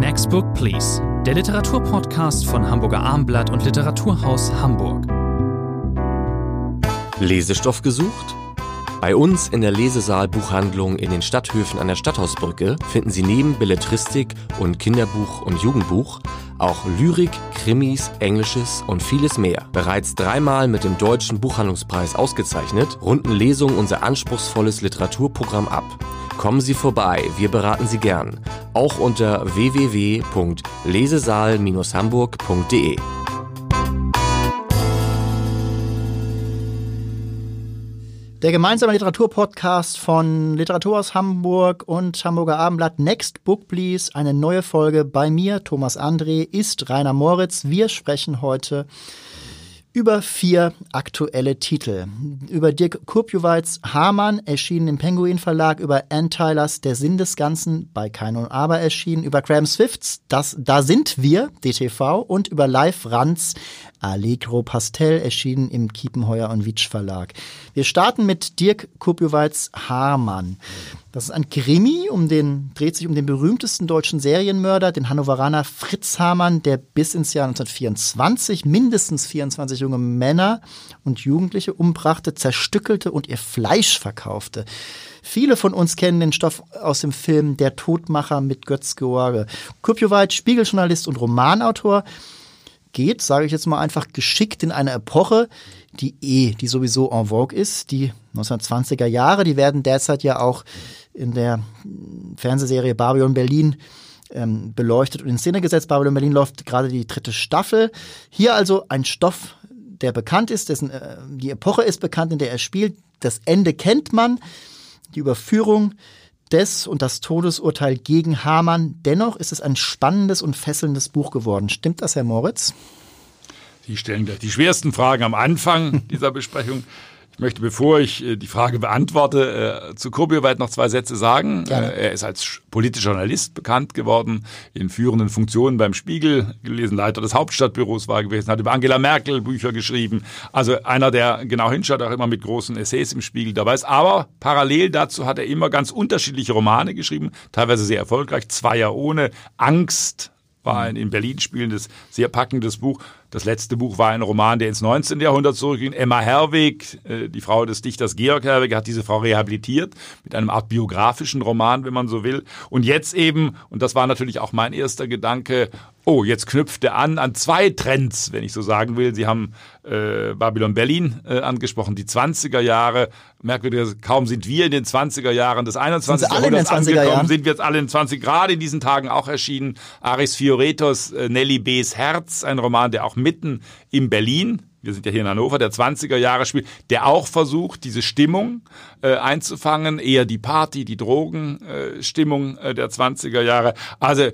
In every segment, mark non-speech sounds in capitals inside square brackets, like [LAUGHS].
Next Book Please, der Literaturpodcast von Hamburger Armblatt und Literaturhaus Hamburg. Lesestoff gesucht? Bei uns in der Lesesaal-Buchhandlung in den Stadthöfen an der Stadthausbrücke finden Sie neben Belletristik und Kinderbuch und Jugendbuch auch Lyrik, Krimis, Englisches und vieles mehr. Bereits dreimal mit dem Deutschen Buchhandlungspreis ausgezeichnet, runden Lesungen unser anspruchsvolles Literaturprogramm ab. Kommen Sie vorbei, wir beraten Sie gern. Auch unter www.lesesaal-hamburg.de. Der gemeinsame Literaturpodcast von Literaturhaus Hamburg und Hamburger Abendblatt Next Book Please. Eine neue Folge bei mir, Thomas André, ist Rainer Moritz. Wir sprechen heute über vier aktuelle Titel. Über Dirk Kurpjuweits Hamann erschienen im Penguin Verlag, über Ann Tylers Der Sinn des Ganzen bei Kein und Aber erschienen, über Graham Swifts Das Da sind wir, DTV und über Live Ranz Allegro Pastel erschienen im Kiepenheuer und Witsch Verlag. Wir starten mit Dirk Kurpjuweits Hamann. Das ist ein Krimi, um den, dreht sich um den berühmtesten deutschen Serienmörder, den Hannoveraner Fritz Hamann, der bis ins Jahr 1924 mindestens 24 junge Männer und Jugendliche umbrachte, zerstückelte und ihr Fleisch verkaufte. Viele von uns kennen den Stoff aus dem Film Der Todmacher mit Götz George. Kurpjowait, Spiegeljournalist und Romanautor, geht, sage ich jetzt mal einfach, geschickt in eine Epoche, die eh, die sowieso en vogue ist, die 1920er Jahre, die werden derzeit ja auch in der Fernsehserie Babylon Berlin ähm, beleuchtet und in Szene gesetzt. Babylon Berlin läuft gerade die dritte Staffel. Hier also ein Stoff, der bekannt ist, dessen, äh, die Epoche ist bekannt, in der er spielt. Das Ende kennt man. Die Überführung des und das Todesurteil gegen Hamann. Dennoch ist es ein spannendes und fesselndes Buch geworden. Stimmt das, Herr Moritz? Sie stellen gleich die schwersten Fragen am Anfang dieser Besprechung. Ich möchte, bevor ich äh, die Frage beantworte, äh, zu Kurbelweit noch zwei Sätze sagen. Gerne. Äh, er ist als politischer Journalist bekannt geworden, in führenden Funktionen beim Spiegel gelesen, Leiter des Hauptstadtbüros war gewesen, hat über Angela Merkel Bücher geschrieben. Also einer, der genau hinschaut, auch immer mit großen Essays im Spiegel dabei ist. Aber parallel dazu hat er immer ganz unterschiedliche Romane geschrieben, teilweise sehr erfolgreich. Zweier ohne Angst war ein in Berlin spielendes, sehr packendes Buch. Das letzte Buch war ein Roman, der ins 19. Jahrhundert zurückging. Emma Herweg, äh, die Frau des Dichters Georg Herweg, hat diese Frau rehabilitiert mit einem Art biografischen Roman, wenn man so will. Und jetzt eben, und das war natürlich auch mein erster Gedanke, oh, jetzt knüpft er an an zwei Trends, wenn ich so sagen will. Sie haben äh, Babylon Berlin äh, angesprochen, die 20er Jahre. Merkwürdig, kaum sind wir in den 20er Jahren des 21. Jahrhunderts angekommen, Jahren? sind wir jetzt alle in 20, gerade in diesen Tagen auch erschienen. Aris Fioretos, äh, Nelly B.'s Herz, ein Roman, der auch mitten in Berlin wir sind ja hier in Hannover, der 20er Jahre spielt, der auch versucht, diese Stimmung äh, einzufangen, eher die Party, die Drogenstimmung äh, äh, der 20er Jahre. Also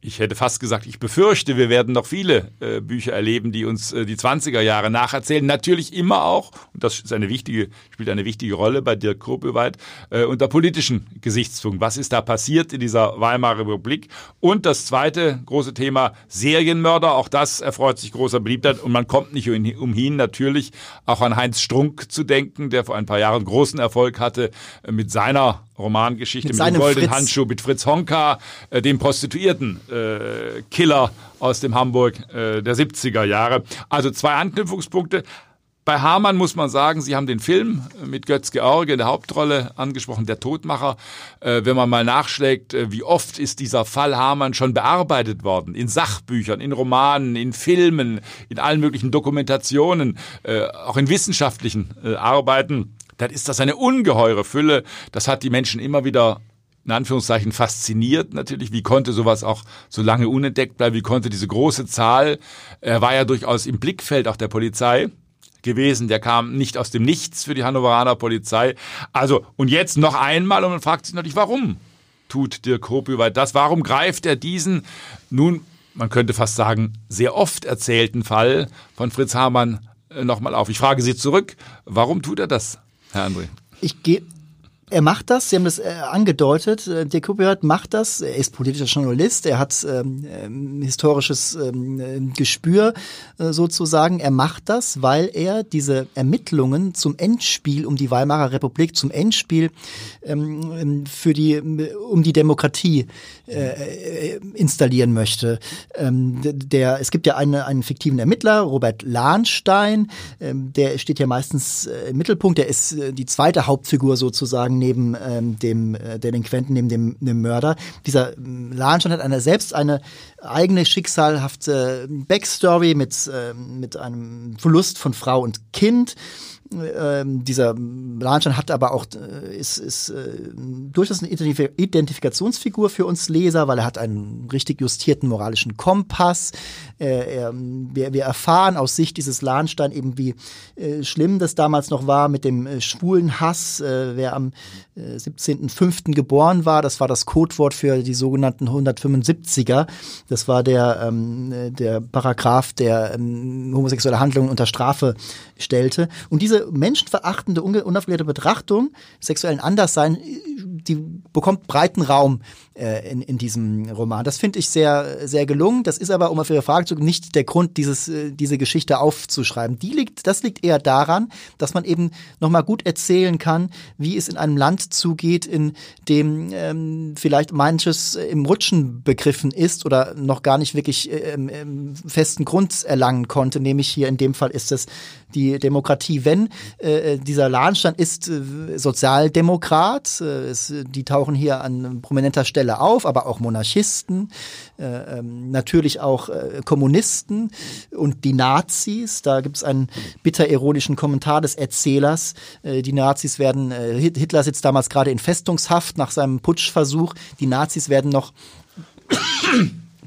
ich hätte fast gesagt, ich befürchte, wir werden noch viele äh, Bücher erleben, die uns äh, die 20er Jahre nacherzählen. Natürlich immer auch, und das ist eine wichtige, spielt eine wichtige Rolle bei Dirk Kruppeweit, äh, unter politischen Gesichtspunkten. Was ist da passiert in dieser Weimarer Republik? Und das zweite große Thema Serienmörder. Auch das erfreut sich großer Beliebtheit und man kommt nicht umhin, natürlich auch an Heinz Strunk zu denken, der vor ein paar Jahren großen Erfolg hatte mit seiner Romangeschichte mit, mit dem goldenen Handschuh, mit Fritz Honka, äh, dem Prostituierten äh, Killer aus dem Hamburg äh, der 70er Jahre. Also zwei Anknüpfungspunkte. Bei Hamann muss man sagen, Sie haben den Film mit Götz George in der Hauptrolle angesprochen, der Todmacher. Äh, wenn man mal nachschlägt, äh, wie oft ist dieser Fall Hamann schon bearbeitet worden? In Sachbüchern, in Romanen, in Filmen, in allen möglichen Dokumentationen, äh, auch in wissenschaftlichen äh, Arbeiten dann ist das eine ungeheure Fülle. Das hat die Menschen immer wieder in Anführungszeichen fasziniert natürlich. Wie konnte sowas auch so lange unentdeckt bleiben? Wie konnte diese große Zahl, er war ja durchaus im Blickfeld auch der Polizei gewesen, der kam nicht aus dem Nichts für die Hannoveraner Polizei. Also, und jetzt noch einmal und man fragt sich natürlich, warum tut Dirk Kropüweit das? Warum greift er diesen, nun, man könnte fast sagen, sehr oft erzählten Fall von Fritz Hamann äh, nochmal auf? Ich frage Sie zurück, warum tut er das? Herr André. Ich gehe Er macht das, Sie haben das äh, angedeutet, äh, Dirk Kuppert macht das, er ist politischer Journalist, er hat ähm, ähm, historisches ähm, äh, Gespür äh, sozusagen, er macht das, weil er diese Ermittlungen zum Endspiel um die Weimarer Republik, zum Endspiel ähm, ähm für die, um die Demokratie äh, äh, installieren möchte. Ähm, der, es gibt ja eine, einen fiktiven Ermittler, Robert Lahnstein, ähm, der steht ja meistens äh, im Mittelpunkt, der ist äh, die zweite Hauptfigur sozusagen neben ähm, dem äh, Delinquenten, neben dem, dem Mörder. Dieser ähm, Lahnstein hat eine, selbst eine eigene schicksalhafte Backstory mit, äh, mit einem Verlust von Frau und Kind. Ähm, dieser Blanchard hat aber auch äh, ist, ist äh, durchaus eine Identifikationsfigur für uns Leser, weil er hat einen richtig justierten moralischen Kompass. Äh, er, wir, wir erfahren aus Sicht dieses Lahnstein eben, wie äh, schlimm das damals noch war mit dem äh, schwulen Hass. Äh, wer am äh, 17.05. geboren war, das war das Codewort für die sogenannten 175er. Das war der, ähm, der Paragraph, der ähm, homosexuelle Handlungen unter Strafe stellte. Und diese menschenverachtende, unaufgeklärte Betrachtung sexuellen Anderssein, die bekommt breiten Raum äh, in, in diesem Roman. Das finde ich sehr, sehr gelungen. Das ist aber, um auf Ihre Frage zu nicht der Grund, dieses, äh, diese Geschichte aufzuschreiben. Die liegt, das liegt eher daran, dass man eben nochmal gut erzählen kann, wie es in einem Land zugeht, in dem ähm, vielleicht manches im Rutschen begriffen ist oder noch gar nicht wirklich ähm, ähm, festen Grund erlangen konnte. Nämlich hier in dem Fall ist es die Demokratie. Wenn äh, dieser Lahnstand ist äh, Sozialdemokrat, äh, es, die tauchen hier an prominenter Stelle auf, aber auch Monarchisten, äh, ähm, natürlich auch äh, Kommunisten und die Nazis. Da gibt es einen bitter ironischen Kommentar des Erzählers. Äh, die Nazis werden, äh, Hitler sitzt damals gerade in Festungshaft nach seinem Putschversuch. Die Nazis werden noch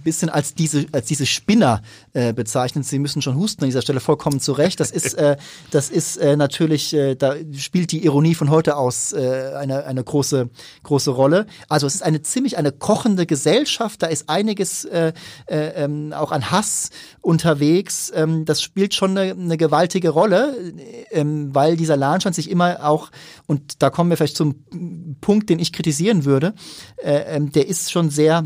bisschen als diese, als diese Spinner äh, bezeichnet. Sie müssen schon husten an dieser Stelle vollkommen zurecht. Das ist, äh, das ist äh, natürlich, äh, da spielt die Ironie von heute aus äh, eine, eine große, große Rolle. Also es ist eine ziemlich eine kochende Gesellschaft. Da ist einiges äh, äh, ähm, auch an Hass unterwegs. Ähm, das spielt schon eine, eine gewaltige Rolle, ähm, weil dieser Lahnstand sich immer auch, und da kommen wir vielleicht zum Punkt, den ich kritisieren würde, äh, ähm, der ist schon sehr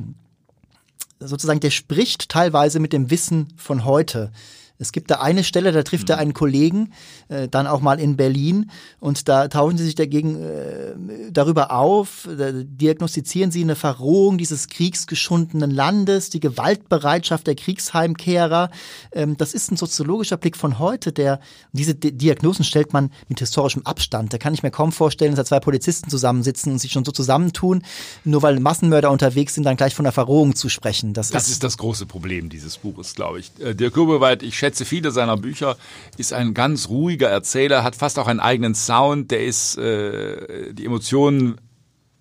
sozusagen, der spricht teilweise mit dem Wissen von heute. Es gibt da eine Stelle, da trifft er mhm. einen Kollegen, äh, dann auch mal in Berlin, und da tauchen sie sich dagegen äh, darüber auf, da diagnostizieren sie eine Verrohung dieses kriegsgeschundenen Landes, die Gewaltbereitschaft der Kriegsheimkehrer. Ähm, das ist ein soziologischer Blick von heute, der diese Di Diagnosen stellt man mit historischem Abstand. Da kann ich mir kaum vorstellen, dass da zwei Polizisten zusammensitzen und sich schon so zusammentun, nur weil Massenmörder unterwegs sind, dann gleich von der Verrohung zu sprechen. Das, das ist, ist, das große Problem dieses Buches, glaube ich. Äh, Dirk Grubeweit, ich schätze viele seiner Bücher, ist ein ganz ruhiger Erzähler, hat fast auch einen eigenen Sound, der ist, äh, die Emotionen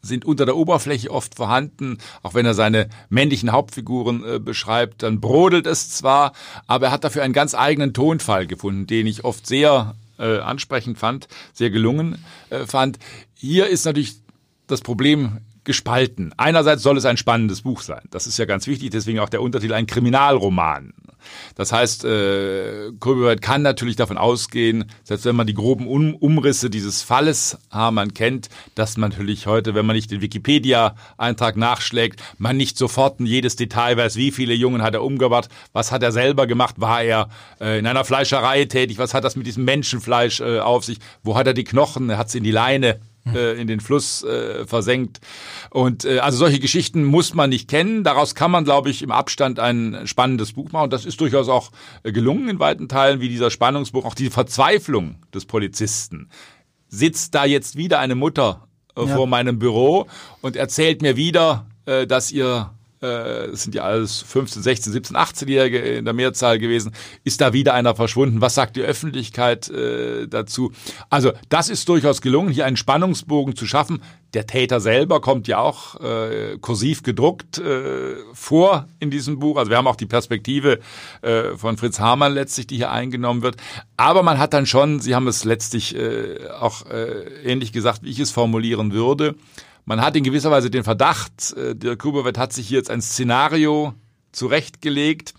sind unter der Oberfläche oft vorhanden, auch wenn er seine männlichen Hauptfiguren äh, beschreibt, dann brodelt es zwar, aber er hat dafür einen ganz eigenen Tonfall gefunden, den ich oft sehr äh, ansprechend fand, sehr gelungen äh, fand. Hier ist natürlich das Problem gespalten. Einerseits soll es ein spannendes Buch sein. Das ist ja ganz wichtig, deswegen auch der Untertitel ein Kriminalroman. Das heißt, äh, Kurbelweit kann natürlich davon ausgehen, selbst wenn man die groben um Umrisse dieses Falles Hamann kennt, dass man natürlich heute, wenn man nicht den Wikipedia-Eintrag nachschlägt, man nicht sofort in jedes Detail weiß, wie viele Jungen hat er umgebracht, was hat er selber gemacht, war er äh, in einer Fleischerei tätig, was hat das mit diesem Menschenfleisch äh, auf sich, wo hat er die Knochen, er hat es in die Leine äh, in den Fluss äh, versenkt. Und äh, also solche Geschichten muss man nicht kennen. Daraus kann man, glaube ich, im Abstand ein spannendes Buch machen. Und das ist durchaus auch äh, gelungen in weiten Teilen, wie dieser Spannungsbuch, auch die Verzweiflung des Polizisten. Sitzt da jetzt wieder eine Mutter äh, ja. vor meinem Büro und erzählt mir wieder, äh, dass ihr es sind ja alles 15, 16, 17, 18-Jährige in der Mehrzahl gewesen, ist da wieder einer verschwunden. Was sagt die Öffentlichkeit äh, dazu? Also das ist durchaus gelungen, hier einen Spannungsbogen zu schaffen. Der Täter selber kommt ja auch äh, kursiv gedruckt äh, vor in diesem Buch. Also wir haben auch die Perspektive äh, von Fritz Hamann letztlich, die hier eingenommen wird. Aber man hat dann schon, Sie haben es letztlich äh, auch äh, ähnlich gesagt, wie ich es formulieren würde, man hat in gewisser Weise den Verdacht, äh, der Kubowet hat sich hier jetzt ein Szenario zurechtgelegt.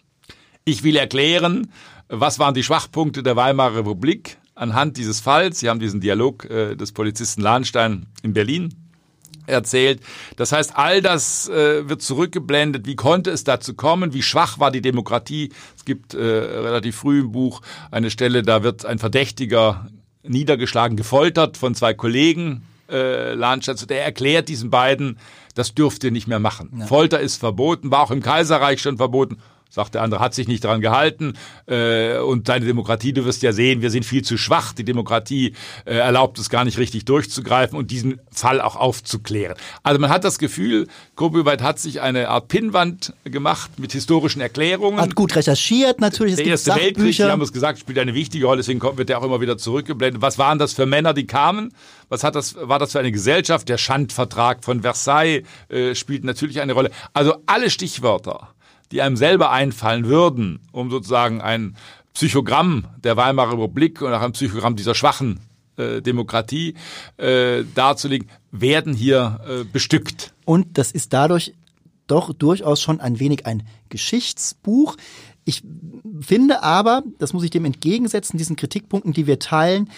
Ich will erklären, was waren die Schwachpunkte der Weimarer Republik, anhand dieses Falls. Sie haben diesen Dialog äh, des Polizisten Lahnstein in Berlin erzählt. Das heißt, all das äh, wird zurückgeblendet. Wie konnte es dazu kommen? Wie schwach war die Demokratie? Es gibt äh, relativ früh im Buch eine Stelle, da wird ein Verdächtiger niedergeschlagen, gefoltert von zwei Kollegen äh, Lahnsteins. Der erklärt diesen beiden, das dürft ihr nicht mehr machen. Ja. Folter ist verboten, war auch im Kaiserreich schon verboten sagt der andere, hat sich nicht daran gehalten äh, und deine Demokratie, du wirst ja sehen, wir sind viel zu schwach. Die Demokratie äh, erlaubt es gar nicht richtig durchzugreifen und diesen Fall auch aufzuklären. Also man hat das Gefühl, Grobeweit hat sich eine Art Pinnwand gemacht mit historischen Erklärungen. Hat gut recherchiert natürlich. Der Erste Weltkrieg, Sie haben es gesagt, spielt eine wichtige Rolle, deswegen wird er auch immer wieder zurückgeblendet. Was waren das für Männer, die kamen? Was hat das, war das für eine Gesellschaft? Der Schandvertrag von Versailles äh, spielt natürlich eine Rolle. Also alle Stichwörter die einem selber einfallen würden, um sozusagen ein Psychogramm der Weimarer Republik und auch ein Psychogramm dieser schwachen äh, Demokratie äh, darzulegen, werden hier äh, bestückt. Und das ist dadurch doch durchaus schon ein wenig ein Geschichtsbuch. Ich finde aber, das muss ich dem entgegensetzen, diesen Kritikpunkten, die wir teilen,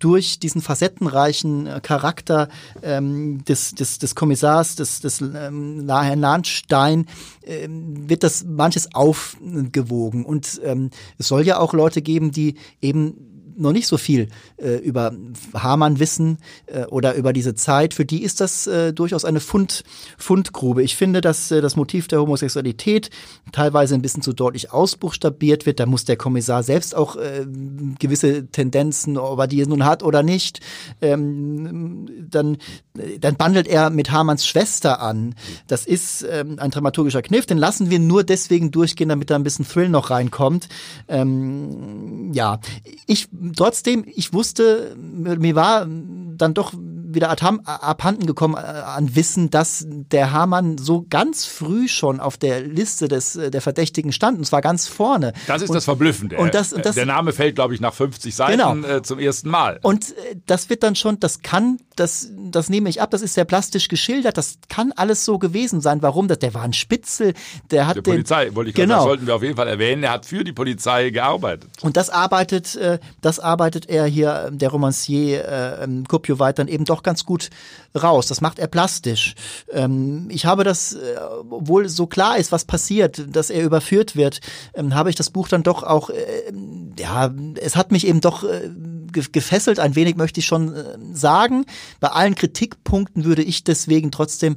durch diesen facettenreichen äh, Charakter ähm, des, des, des Kommissars, des, des ähm, Herrn Lahnstein, ähm, wird das manches aufgewogen. Und ähm, es soll ja auch Leute geben, die eben noch nicht so viel äh, über Hamann wissen äh, oder über diese Zeit, für die ist das äh, durchaus eine Fund, Fundgrube. Ich finde, dass äh, das Motiv der Homosexualität teilweise ein bisschen zu deutlich ausbuchstabiert wird. Da muss der Kommissar selbst auch äh, gewisse Tendenzen, ob er die nun hat oder nicht, ähm, dann, dann bandelt er mit Hamanns Schwester an. Das ist ähm, ein dramaturgischer Kniff, den lassen wir nur deswegen durchgehen, damit da ein bisschen Thrill noch reinkommt. Ähm, ja, ich trotzdem, ich wusste, mir war dann doch wieder abhanden gekommen äh, an Wissen, dass der Hamann so ganz früh schon auf der Liste des, äh, der Verdächtigen stand, und zwar ganz vorne. Das ist und, das Verblüffende. Und das, und das, der Name fällt, glaube ich, nach 50 Seiten genau. Äh, zum ersten Mal. Und das wird dann schon, das kann, das, das nehme ich ab, das ist sehr plastisch geschildert, das kann alles so gewesen sein. Warum? Das, der war ein Spitzel, der hat der den, Polizei, wollte ich genau. sagen, das sollten wir auf jeden Fall erwähnen, er hat für die Polizei gearbeitet. Und das arbeitet, das arbeitet er hier, der Romancier äh, Kupio dann eben doch ganz gut raus. Das macht er plastisch. Ähm, ich habe das, äh, obwohl so klar ist, was passiert, dass er überführt wird, ähm, habe ich das Buch dann doch auch, äh, ja, es hat mich eben doch äh, gefesselt, ein wenig möchte ich schon äh, sagen. Bei allen Kritikpunkten würde ich deswegen trotzdem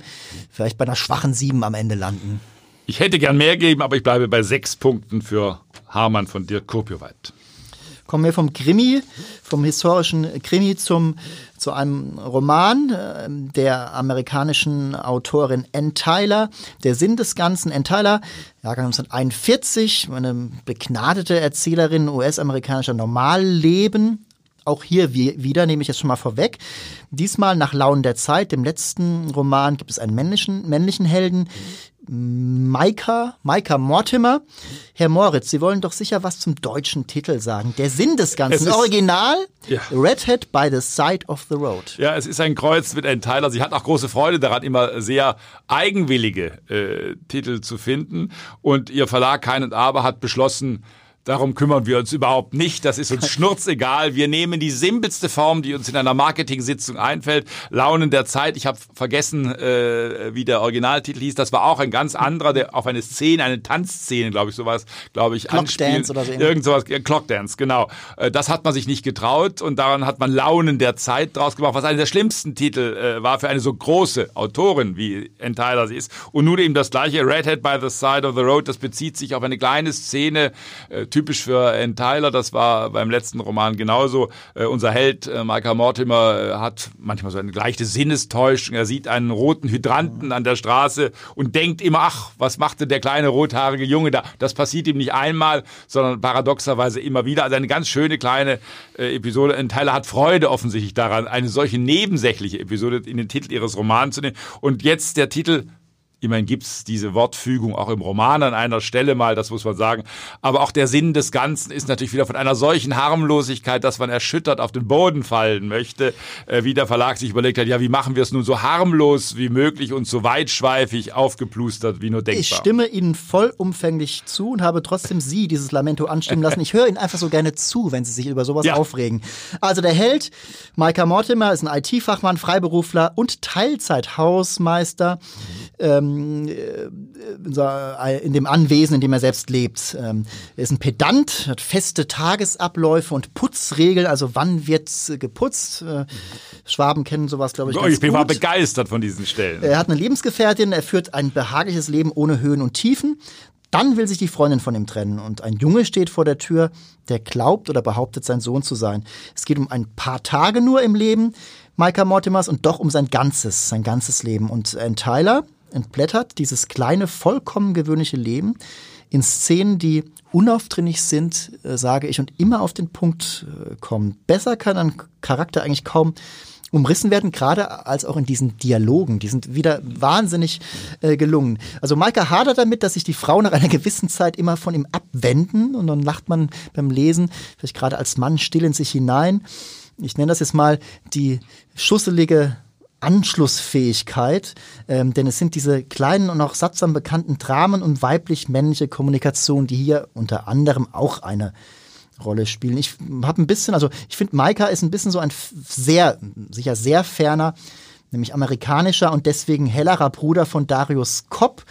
vielleicht bei einer schwachen Sieben am Ende landen. Ich hätte gern mehr gegeben, aber ich bleibe bei sechs Punkten für Hamann von Dirk Kurpioweit. Kommen wir vom Krimi, vom historischen Krimi zum, zu einem Roman äh, der amerikanischen Autorin Ann Tyler. Der Sinn des Ganzen, Ann Tyler, Jahrgang 1941, eine begnadete Erzählerin US-amerikanischer Normalleben, auch hier wieder, nehme ich jetzt schon mal vorweg. Diesmal nach Launen der Zeit, dem letzten Roman, gibt es einen männlichen, männlichen Helden, Maika, Maika Mortimer. Herr Moritz, Sie wollen doch sicher was zum deutschen Titel sagen. Der Sinn des Ganzen. Ist, Original, ja. Redhead by the Side of the Road. Ja, es ist ein Kreuz mit einem Teiler. Sie hat auch große Freude daran, immer sehr eigenwillige äh, Titel zu finden. Und ihr Verlag Kein und Aber hat beschlossen, Darum kümmern wir uns überhaupt nicht. Das ist uns [LAUGHS] schnurzegal. Wir nehmen die simpelste Form, die uns in einer Marketing-Sitzung einfällt. Launen der Zeit. Ich habe vergessen, äh, wie der Originaltitel hieß. Das war auch ein ganz anderer, der auf eine Szene, eine Tanzszene, glaube ich, sowas, glaube ich, Clockdance oder so. Irgend sowas, ja, Clockdance, genau. Äh, das hat man sich nicht getraut und daran hat man Launen der Zeit draus gemacht, was einer der schlimmsten Titel äh, war für eine so große Autorin, wie Ann Tyler sie ist. Und nun eben das gleiche, Redhead by the Side of the Road, das bezieht sich auf eine kleine Szene, äh, typisch für Ann Tyler, das war beim letzten Roman genauso. Äh, unser Held äh, Michael Mortimer äh, hat manchmal so eine leichte Sinnestäuschung. Er sieht einen roten Hydranten an der Straße und denkt immer, ach, was machte der kleine rothaarige Junge da? Das passiert ihm nicht einmal, sondern paradoxerweise immer wieder. Also eine ganz schöne kleine äh, Episode. Ann Tyler hat Freude offensichtlich daran, eine solche nebensächliche Episode in den Titel ihres Romans zu nehmen. Und jetzt der Titel Immerhin gibt's diese Wortfügung auch im Roman an einer Stelle mal, das muss man sagen. Aber auch der Sinn des Ganzen ist natürlich wieder von einer solchen Harmlosigkeit, dass man erschüttert auf den Boden fallen möchte, äh, wie der Verlag sich überlegt hat, ja, wie machen wir es nun so harmlos wie möglich und so weitschweifig aufgeplustert wie nur denkbar. Ich stimme Ihnen vollumfänglich zu und habe trotzdem Sie dieses Lamento anstimmen lassen. Ich höre Ihnen einfach so gerne zu, wenn Sie sich über sowas ja. aufregen. Also der Held, Maika Mortimer, ist ein IT-Fachmann, Freiberufler und Teilzeithausmeister. Ähm, äh, in dem Anwesen, in dem er selbst lebt. Ähm, er ist ein Pedant, hat feste Tagesabläufe und Putzregeln, also wann wird geputzt. Äh, Schwaben kennen sowas, glaube ich. Oh, ich bin mal begeistert von diesen Stellen. Er hat eine Lebensgefährtin, er führt ein behagliches Leben ohne Höhen und Tiefen. Dann will sich die Freundin von ihm trennen und ein Junge steht vor der Tür, der glaubt oder behauptet, sein Sohn zu sein. Es geht um ein paar Tage nur im Leben Micah Mortimers und doch um sein ganzes, sein ganzes Leben. Und Ann Tyler, entblättert, dieses kleine, vollkommen gewöhnliche Leben in Szenen, die unaufdringlich sind, äh, sage ich, und immer auf den Punkt äh, kommen. Besser kann ein Charakter eigentlich kaum umrissen werden, gerade als auch in diesen Dialogen. Die sind wieder wahnsinnig äh, gelungen. Also Maika hadert damit, dass sich die Frauen nach einer gewissen Zeit immer von ihm abwenden und dann lacht man beim Lesen, vielleicht gerade als Mann still in sich hinein. Ich nenne das jetzt mal die schusselige Anschlussfähigkeit, ähm, denn es sind diese kleinen und auch sattsam bekannten Dramen und weiblich-männliche Kommunikation, die hier unter anderem auch eine Rolle spielen. Ich habe ein bisschen, also ich finde, Maika ist ein bisschen so ein sehr, sicher sehr ferner, nämlich amerikanischer und deswegen hellerer Bruder von Darius Kopp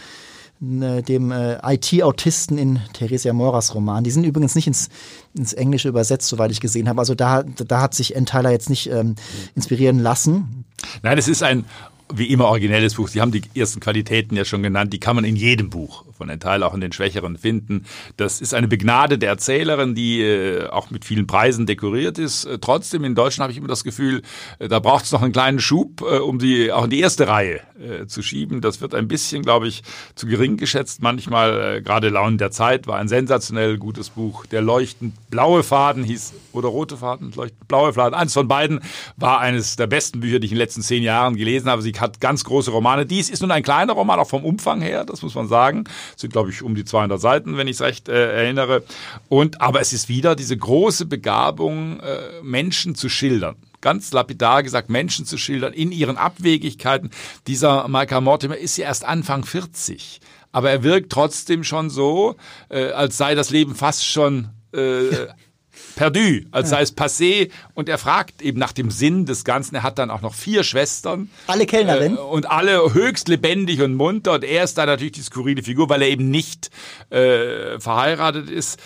dem äh, IT-Autisten in Theresia Moras Roman. Die sind übrigens nicht ins, ins Englische übersetzt, soweit ich gesehen habe. Also da, da hat sich Enteiler jetzt nicht ähm, inspirieren lassen. Nein, es ist ein wie immer originelles Buch. Sie haben die ersten Qualitäten ja schon genannt. Die kann man in jedem Buch von den Teil auch in den Schwächeren finden. Das ist eine begnadete Erzählerin, die äh, auch mit vielen Preisen dekoriert ist. Äh, trotzdem in Deutschland habe ich immer das Gefühl, äh, da braucht es noch einen kleinen Schub, äh, um die auch in die erste Reihe zu schieben. Das wird ein bisschen, glaube ich, zu gering geschätzt. Manchmal, gerade Launen der Zeit war ein sensationell gutes Buch. Der leuchtend blaue Faden hieß, oder rote Faden, leuchtend blaue Faden. Eins von beiden war eines der besten Bücher, die ich in den letzten zehn Jahren gelesen habe. Sie hat ganz große Romane. Dies ist nun ein kleiner Roman, auch vom Umfang her, das muss man sagen. Sind, glaube ich, um die 200 Seiten, wenn ich es recht äh, erinnere. Und, aber es ist wieder diese große Begabung, äh, Menschen zu schildern ganz lapidar gesagt, Menschen zu schildern in ihren Abwegigkeiten. Dieser Michael Mortimer ist ja erst Anfang 40. Aber er wirkt trotzdem schon so, äh, als sei das Leben fast schon äh, [LAUGHS] perdu, als sei es passé. Und er fragt eben nach dem Sinn des Ganzen. Er hat dann auch noch vier Schwestern. Alle Kellnerinnen. Äh, und alle höchst lebendig und munter. Und er ist da natürlich die skurrile Figur, weil er eben nicht äh, verheiratet ist.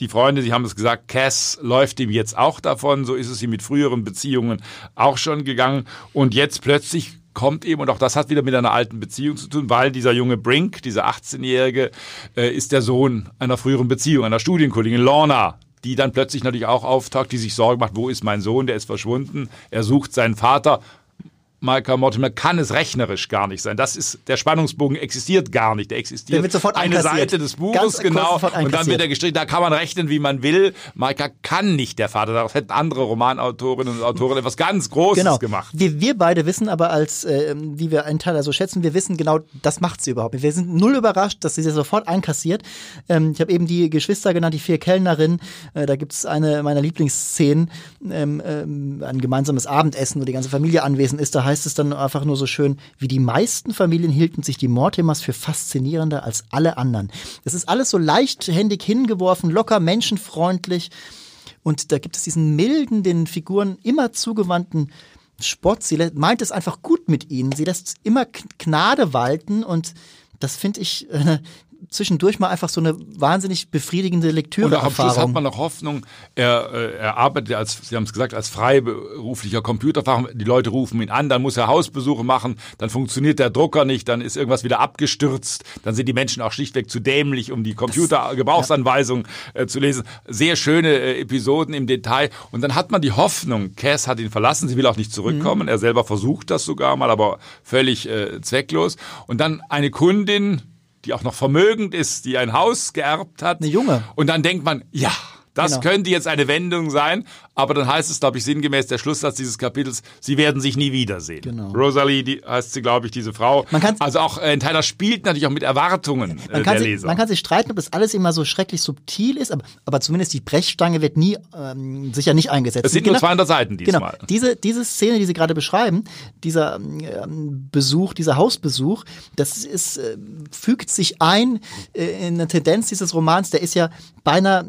Die Freunde, Sie haben es gesagt, Cass läuft ihm jetzt auch davon. So ist es ihm mit früheren Beziehungen auch schon gegangen. Und jetzt plötzlich kommt eben, und auch das hat wieder mit einer alten Beziehung zu tun, weil dieser junge Brink, dieser 18-Jährige, äh, ist der Sohn einer früheren Beziehung, einer Studienkollegin, Lorna, die dann plötzlich natürlich auch auftaucht, die sich Sorgen macht, wo ist mein Sohn, der ist verschwunden. Er sucht seinen Vater Michael Mortimer kann es rechnerisch gar nicht sein. Das ist, der Spannungsbogen existiert gar nicht. Der existiert der wird sofort eine Seite des Buches, genau. Und dann wird er gestrichen. Da kann man rechnen, wie man will. Michael kann nicht der Vater. Daraus hätten andere Romanautorinnen und Autoren etwas ganz Großes genau. gemacht. Wir, wir beide wissen aber als, äh, wie wir einen Teil so schätzen, wir wissen genau, das macht sie überhaupt nicht. Wir sind null überrascht, dass sie sie sofort einkassiert. Ähm, ich habe eben die Geschwister genannt, die vier Kellnerinnen. Äh, da gibt es eine meiner Lieblingsszenen, ähm, ähm, ein gemeinsames Abendessen, wo die ganze Familie anwesend ist. Da heißt es dann einfach nur so schön, wie die meisten Familien hielten sich die Mortimers für faszinierender als alle anderen. Es ist alles so leichthändig hingeworfen, locker menschenfreundlich. Und da gibt es diesen milden, den Figuren immer zugewandten Spott. Sie meint es einfach gut mit ihnen. Sie lässt immer Gnade walten und das finde ich äh, zwischendurch mal einfach so eine wahnsinnig befriedigende Lektüre. Und am Schluss hat man noch Hoffnung. Er, äh, er arbeitet als, Sie haben es gesagt, als freiberuflicher Computerfach. Die Leute rufen ihn an, dann muss er Hausbesuche machen, dann funktioniert der Drucker nicht, dann ist irgendwas wieder abgestürzt, dann sind die Menschen auch schlichtweg zu dämlich, um die Computergebrauchsanweisung ja. äh, zu lesen. Sehr schöne äh, Episoden im Detail. Und dann hat man die Hoffnung, Cass hat ihn verlassen, sie will auch nicht zurückkommen. Mhm. Er selber versucht das sogar mal, aber völlig äh, zwecklos. Und dann eine Kundin, die auch noch vermögend ist, die ein Haus geerbt hat. Eine junge. Und dann denkt man, ja, das genau. könnte jetzt eine Wendung sein. aber dann heißt es, glaube ich, sinngemäß der Schlusssatz dieses Kapitels, sie werden sich nie wiedersehen. Genau. Rosalie die, heißt sie, glaube ich, diese Frau. Also auch äh, Tyler spielt natürlich auch mit Erwartungen äh, Man kann, der sich, Leser. man kann sich streiten, ob das alles immer so schrecklich subtil ist, aber, aber zumindest die Brechstange wird nie ähm, sicher nicht eingesetzt. es sind Genau- nur 200 Seiten Genau, diesmal. diese, diese Szene, die Sie gerade beschreiben, dieser ähm, Besuch, dieser Hausbesuch, das ist, äh, fügt sich ein äh, in eine Tendenz dieses Romans, der ist ja beinahe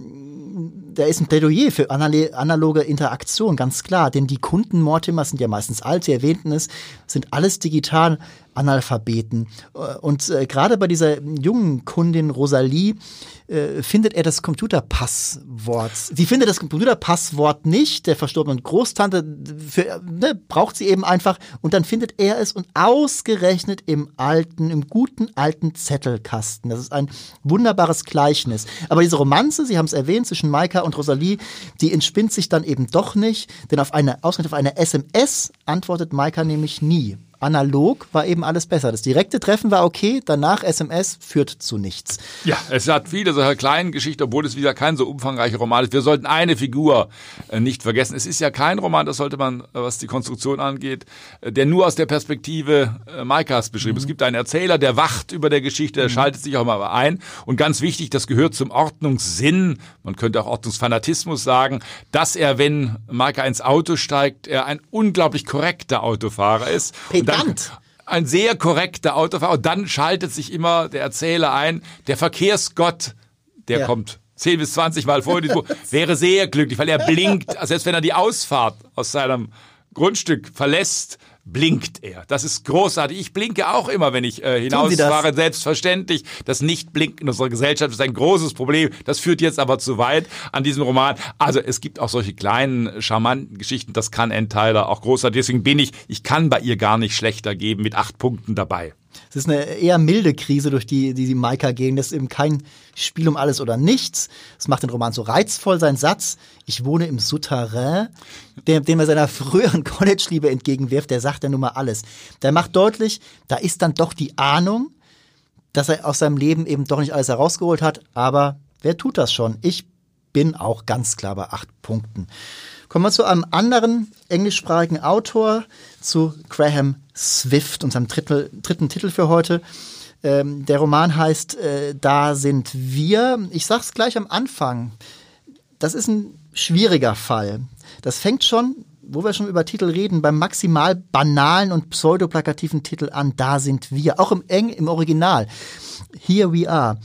der ist ein Plädoyer für analoge Interaktion, ganz klar. Denn die Kunden Mortimer sind ja meistens alt, Sie erwähnten es, sind alles digital Analphabeten. Äh, Und äh, gerade bei dieser jungen Kundin Rosalie äh, findet er das Computerpasswort. Sie findet das Computerpasswort nicht, der verstorbenen Großtante für, ne, braucht sie eben einfach und dann findet er es und ausgerechnet im alten, im guten alten Zettelkasten. Das ist ein wunderbares Gleichnis. Aber diese Romanze, Sie haben es erwähnt, zwischen Maika und Rosalie, die entspinnt sich dann eben doch nicht, denn auf eine, ausgerechnet auf eine SMS antwortet Maika nämlich nie. Analog war eben alles besser. Das direkte Treffen war okay, danach SMS führt zu nichts. Ja, es hat viele solcher kleinen Geschichten, obwohl es wieder kein so umfangreicher Roman ist. Wir sollten eine Figur äh, nicht vergessen. Es ist ja kein Roman, das sollte man, äh, was die Konstruktion angeht, äh, der nur aus der Perspektive Maikas beschrieben. Es gibt einen Erzähler, der wacht über der Geschichte, der schaltet sich auch mal ein. Und ganz wichtig, das gehört zum Ordnungssinn, man könnte auch Ordnungsfanatismus sagen, dass er, wenn Maika ins Auto steigt, er ein unglaublich korrekter Autofahrer ist. Und Pedant. ein sehr korrekter Autofahrer. Und dann schaltet sich immer der Erzähler ein, der Verkehrsgott, der Ja. kommt 10 bis 20 Mal vor in diesem Buch, [LAUGHS] wäre sehr glücklich, weil er blinkt, also selbst wenn er die Ausfahrt aus seinem Grundstück verlässt, blinkt er. Das ist großartig. Ich blinke auch immer, wenn ich äh, hinausfahre. Selbstverständlich. Das Nichtblinken unserer Gesellschaft ist ein großes Problem. Das führt jetzt aber zu weit an diesem Roman. Also es gibt auch solche kleinen, charmanten Geschichten. Das kann Ann Tyler auch großartig. Deswegen bin ich, ich kann bei ihr gar nicht schlechter geben mit acht Punkten dabei. Es ist eine eher milde Krise, durch die die, die Maika gehen. Das ist eben kein Spiel um alles oder nichts. Es macht den Roman so reizvoll. Sein Satz, ich wohne im Souterrain, dem, dem er seiner früheren [LAUGHS] College-Liebe entgegenwirft, der sagt ja nun mal alles. Der macht deutlich, da ist dann doch die Ahnung, dass er aus seinem Leben eben doch nicht alles herausgeholt hat. Aber wer tut das schon? Ich bin auch ganz klar bei acht Punkten. Kommen wir zu einem anderen englischsprachigen Autor, zu Graham Swift, unserem Drittel, dritten Titel für heute. Ähm, der Roman heißt äh, Da sind wir. Ich sag's gleich am Anfang. Das ist ein schwieriger Fall. Das fängt schon, wo wir schon über Titel reden, beim maximal banalen und pseudoplakativen Titel an. Da sind wir. Auch im Eng, im Original. Here we are.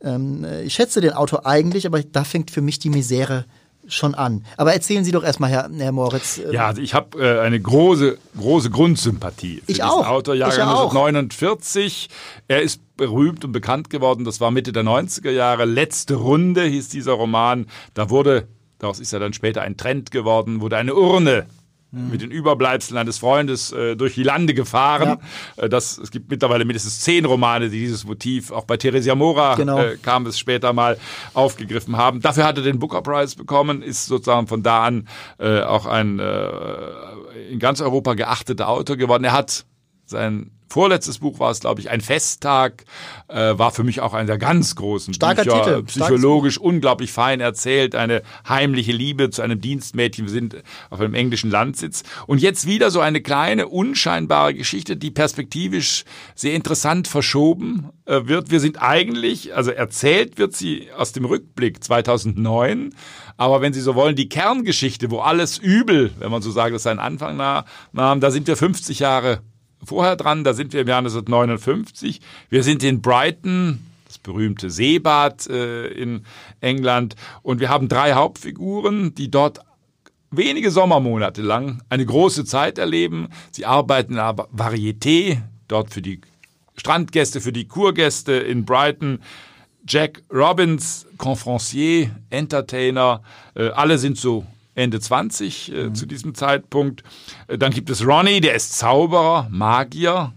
Ähm, äh, ich schätze den Autor eigentlich, aber da fängt für mich die Misere schon an. Aber erzählen Sie doch erstmal, Herr, Herr Moritz. äh, Ja, also ich habe äh, eine große, große Grundsympathie für Ich diesen auch. Autor, Ich Jahrgang auch. 1949. Er ist berühmt und bekannt geworden, das war Mitte der 90er Jahre. Letzte Runde hieß dieser Roman. Da wurde, daraus ist ja dann später ein Trend geworden, wurde eine Urne Mhm. mit den Überbleibseln eines Freundes äh, durch die Lande gefahren. Äh, das, es gibt mittlerweile mindestens zehn Romane, die dieses Motiv, auch bei Theresia Mora Genau. äh, kam es später mal aufgegriffen haben. Dafür hat er den Booker Prize bekommen, ist sozusagen von da an äh, auch ein äh, in ganz Europa geachteter Autor geworden. Er hat sein vorletztes Buch war es, glaube ich, ein Festtag, äh, war für mich auch einer der ganz großen Starker Bücher, Titel. psychologisch unglaublich fein erzählt, eine heimliche Liebe zu einem Dienstmädchen. Wir sind auf einem englischen Landsitz. Und jetzt wieder so eine kleine, unscheinbare Geschichte, die perspektivisch sehr interessant verschoben äh, wird. Wir sind eigentlich, also erzählt wird sie aus dem Rückblick 2009, aber wenn Sie so wollen, die Kerngeschichte, wo alles übel, wenn man so sagt, das seinen Anfang nah- nahm, da sind wir 50 Jahre vorher dran, da sind wir im Jahr 1959. Wir sind in Brighton, das berühmte Seebad äh, in England, und wir haben drei Hauptfiguren, die dort wenige Sommermonate lang eine große Zeit erleben. Sie arbeiten in einer Varieté, dort für die Strandgäste, für die Kurgäste in Brighton. Jack Robbins, Confrancier, Entertainer, äh, alle sind so Ende 20 äh, zu diesem Zeitpunkt. Äh, dann gibt es Ronnie, der ist Zauberer, Magier.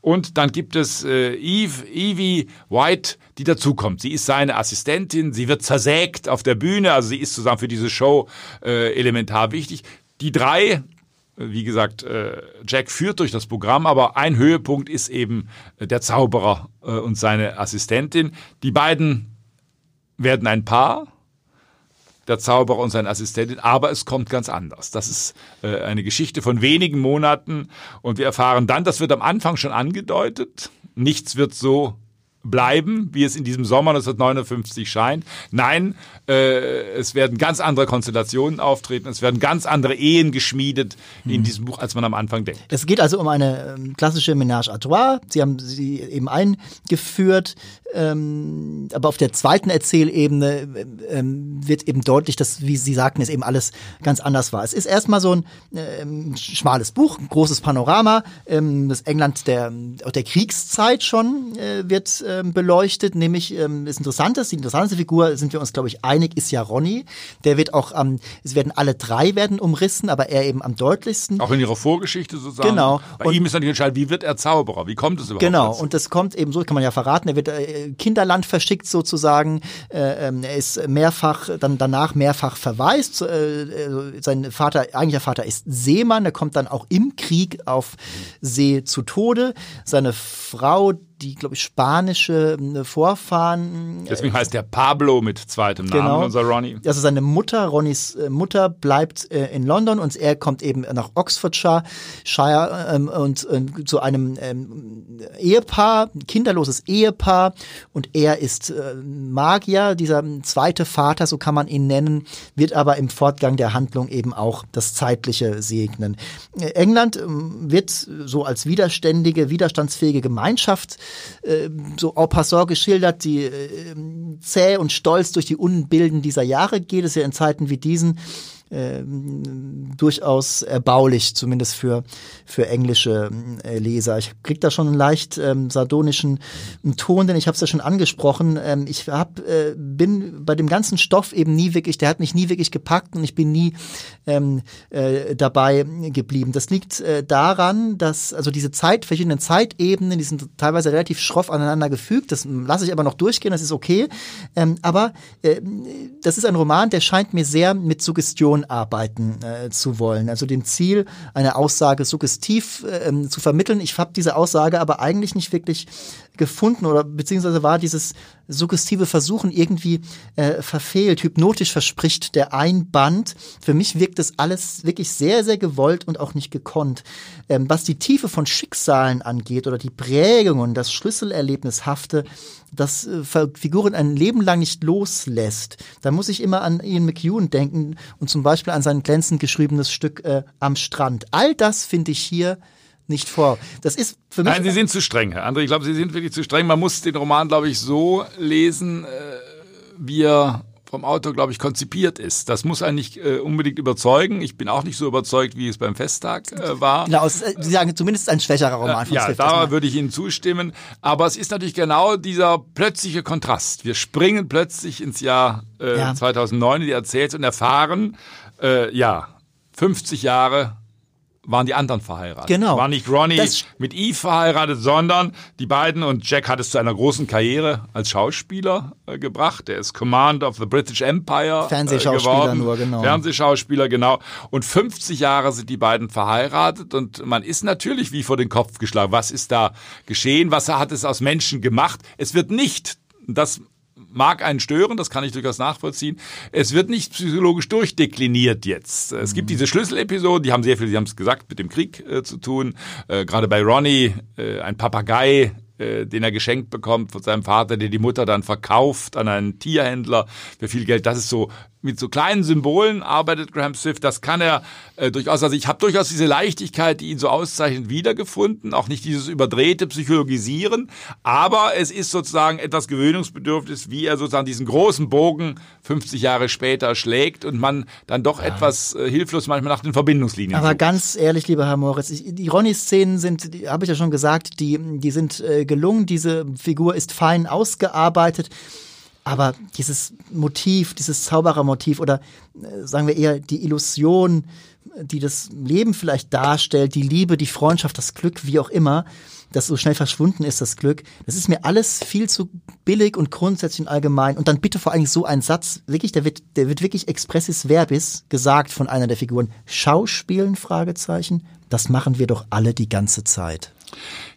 Und dann gibt es äh, Eve, Evie White, die dazukommt. Sie ist seine Assistentin, sie wird zersägt auf der Bühne, also sie ist zusammen für diese Show äh, elementar wichtig. Die drei, äh, wie gesagt, äh, Jack führt durch das Programm, aber ein Höhepunkt ist eben äh, der Zauberer und seine Assistentin. Die beiden werden ein Paar. Der Zauberer und seine Assistentin, aber es kommt ganz anders. Das ist äh, eine Geschichte von wenigen Monaten und wir erfahren dann, das wird am Anfang schon angedeutet, nichts wird so bleiben, wie es in diesem Sommer 1959 scheint. Nein, äh, es werden ganz andere Konstellationen auftreten, es werden ganz andere Ehen geschmiedet in diesem Buch, als man am Anfang denkt. Es geht also um eine ähm, klassische Ménage à trois. Sie haben sie eben eingeführt, ähm, aber auf der zweiten Erzählebene ähm, wird eben deutlich, dass, wie Sie sagten, es eben alles ganz anders war. Es ist erstmal so ein ähm, schmales Buch, ein großes Panorama. Ähm, das England der, der Kriegszeit schon äh, wird ähm, beleuchtet, nämlich ähm, das Interessante, die interessanteste Figur, sind wir uns, glaube ich, einig, ist ja Ronny. Der wird auch am, es werden alle drei werden umrissen, aber er eben am deutlichsten. Auch in ihrer Vorgeschichte sozusagen. Genau. Bei und ihm ist natürlich entscheidend, wie wird er Zauberer? Wie kommt es überhaupt? Genau. Dazu? Und das kommt eben so, kann man ja verraten, er wird äh, Kinderland verschickt sozusagen. Äh, ähm, er ist mehrfach, dann danach mehrfach verwaist. Äh, äh, sein Vater, eigentlicher Vater ist Seemann, er kommt dann auch im Krieg auf See zu Tode. Seine Frau, die, glaube ich, spanische äh, Vorfahren. Äh, Deswegen heißt der Pablo mit zweitem Namen, genau. unser Ronnie. Also seine Mutter, Ronnys äh, Mutter, bleibt in London und er kommt eben nach Oxfordshire Shire, ähm, und äh, zu einem ähm, Ehepaar, kinderloses Ehepaar und er ist äh, Magier, dieser zweite Vater, so kann man ihn nennen, wird aber im Fortgang der Handlung eben auch das Zeitliche segnen. England ähm, wird so als widerständige, widerstandsfähige Gemeinschaft äh, so en passant geschildert, die äh, zäh und stolz durch die Unbilden dieser Jahre geht. Es ja in Zeiten wie diesen äh, durchaus erbaulich, zumindest für, für englische äh, Leser. Ich krieg da schon einen leicht ähm, sardonischen Ton, denn ich habe es ja schon angesprochen. Ähm, ich hab, äh, bin bei dem ganzen Stoff eben nie wirklich, der hat mich nie wirklich gepackt und ich bin nie ähm, äh, dabei geblieben. Das liegt äh, daran, dass also diese Zeit, verschiedenen Zeitebenen, die sind teilweise relativ schroff aneinander gefügt. Das lasse ich aber noch durchgehen, das ist okay. Ähm, aber äh, das ist ein Roman, der scheint mir sehr mit Suggestion Emotion arbeiten äh, zu wollen. Also dem Ziel, eine Aussage suggestiv äh, zu vermitteln. Ich habe diese Aussage aber eigentlich nicht wirklich gefunden oder beziehungsweise war dieses suggestive Versuchen irgendwie äh, verfehlt. Hypnotisch verspricht der Einband. Für mich wirkt das alles wirklich sehr, sehr gewollt und auch nicht gekonnt. Ähm, was die Tiefe von Schicksalen angeht oder die Prägung und das Schlüsselerlebnishafte, das äh, Figuren ein Leben lang nicht loslässt. Da muss ich immer an Ian McEwan denken und zum Beispiel an sein glänzend geschriebenes Stück äh, Am Strand. All das finde ich hier nicht vor. Das ist für mich. Nein, Sie sind zu streng, Herr André. Ich glaube, Sie sind wirklich zu streng. Man muss den Roman, glaube ich, so lesen, äh, wie er vom Autor, glaube ich, konzipiert ist. Das muss einen nicht äh, unbedingt überzeugen. Ich bin auch nicht so überzeugt, wie es beim Festtag äh, war. Genau, es, äh, Sie sagen zumindest ein schwächerer Roman von äh, Ja, Swift, da würde ich Ihnen zustimmen. Aber es ist natürlich genau dieser plötzliche Kontrast. Wir springen plötzlich ins Jahr äh, ja. 2009, die erzählt und erfahren, äh, ja, 50 Jahre waren die anderen verheiratet. Genau. War nicht Ronnie das mit Eve verheiratet, sondern die beiden und Jack hat es zu einer großen Karriere als Schauspieler äh, gebracht. Er ist Commander of the British Empire Fernsehschauspieler äh, geworden. nur, genau. Fernsehschauspieler, genau. Und 50 Jahre sind die beiden verheiratet und man ist natürlich wie vor den Kopf geschlagen. Was ist da geschehen? Was hat es aus Menschen gemacht? Es wird nicht das mag einen stören, das kann ich durchaus nachvollziehen. Es wird nicht psychologisch durchdekliniert jetzt. Es gibt diese Schlüsselepisoden, die haben sehr viel, Sie haben es gesagt, mit dem Krieg äh, zu tun. Äh, Gerade bei Ronnie, äh, ein Papagei, äh, den er geschenkt bekommt von seinem Vater, der die Mutter dann verkauft an einen Tierhändler für viel Geld. Das ist so mit so kleinen Symbolen arbeitet Graham Swift. Das kann er äh, durchaus. Also ich habe durchaus diese Leichtigkeit, die ihn so auszeichnet, wiedergefunden. Auch nicht dieses überdrehte Psychologisieren. Aber es ist sozusagen etwas Gewöhnungsbedürfnis, wie er sozusagen diesen großen Bogen 50 Jahre später schlägt und man dann doch ja. etwas äh, hilflos manchmal nach den Verbindungslinien. Aber sucht. ganz ehrlich, lieber Herr Moritz, ich, die Ronny-Szenen sind, habe ich ja schon gesagt, die, die sind äh, gelungen. Diese Figur ist fein ausgearbeitet. Aber dieses Motiv, dieses Zauberermotiv oder äh, sagen wir eher die Illusion, die das Leben vielleicht darstellt, die Liebe, die Freundschaft, das Glück, wie auch immer, das so schnell verschwunden ist, das Glück, das ist mir alles viel zu billig und grundsätzlich und allgemein. Und dann bitte vor allem so ein Satz, wirklich, der wird, der wird wirklich expressis verbis gesagt von einer der Figuren. Schauspielen, Fragezeichen, das machen wir doch alle die ganze Zeit.